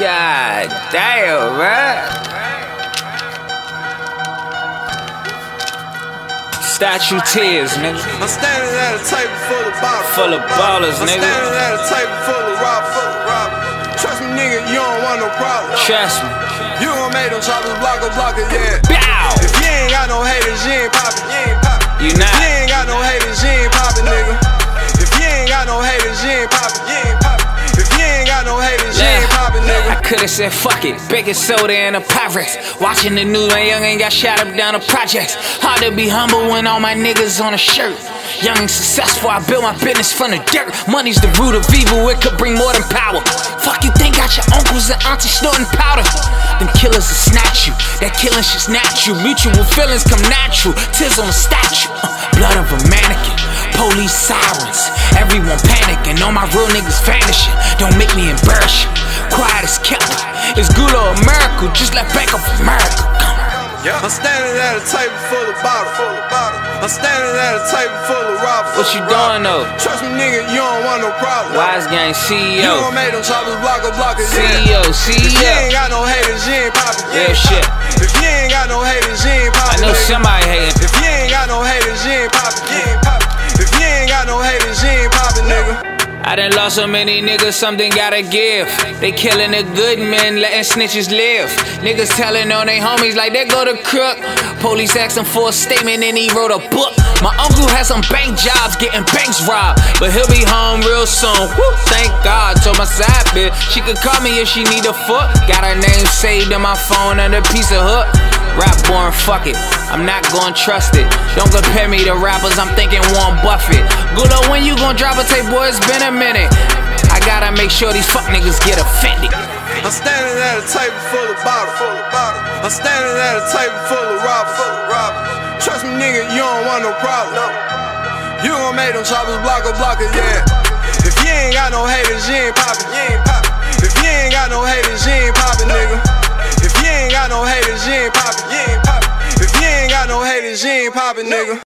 God damn, man. Statue tears, nigga. I'm standing at a table full of bottles. Full of ballers, nigga. I'm standing at a table full of robbers. Full of robbers. Trust me, nigga, you don't want no problem. Trust me. You gon' make them choppers block a block yeah. Bow! If you ain't got no haters, you ain't poppin'. You ain't poppin'. You not. Could've said fuck it, baking soda and a Pyrex. Watching the news, my young ain't got shot up down the projects. Hard to be humble when all my niggas on a shirt. Young and successful, I built my business from the dirt. Money's the root of evil, it could bring more than power. Fuck you think got your uncles and aunties snorting powder. Them killers will snatch you, that killing shit's natural. Mutual feelings come natural, tears on a statue. Uh, blood of a mannequin, police sirens. Everyone panicking, all my real niggas vanishing. Don't make me embarrass you. As. It's good or a miracle, just like Bank of America. On. I'm standing at a table full of bottles. Full of bottles. I'm standing at a table full of robbers. What you doing though? Trust me, nigga, you don't want no problem. Wise Gang CEO. You CEO. gon' make them choppers block a block CEO, yeah. If you CEO. ain't got no haters, you ain't poppin'. Ain't shit. If you ain't got no haters, you I done lost so many niggas, something gotta give. They killing the good men, letting snitches live. Niggas telling on they homies like they go to crook. Police asked him for a statement and he wrote a book. My uncle has some bank jobs, getting banks robbed. But he'll be home real soon. Woo, thank God. Told my side bitch she could call me if she need a foot. Got her name saved in my phone under a piece of hook. Rap born, fuck it. I'm not gonna trust it. Don't compare me to rappers, I'm thinking Warren Buffett. Good when you gon' drop a tape, boy, it's been a minute. I gotta make sure these fuck niggas get offended. I'm standing at a table full of bottles. Full of bottles. I'm standing at a table full of robbers. Full of robbers. Trust me, nigga, you don't want no problem. You gon' make them choppers block a block yeah. If you ain't got no haters, you ain't poppin'. You ain't poppin'. If you ain't got no haters, She ain't poppin', nigga.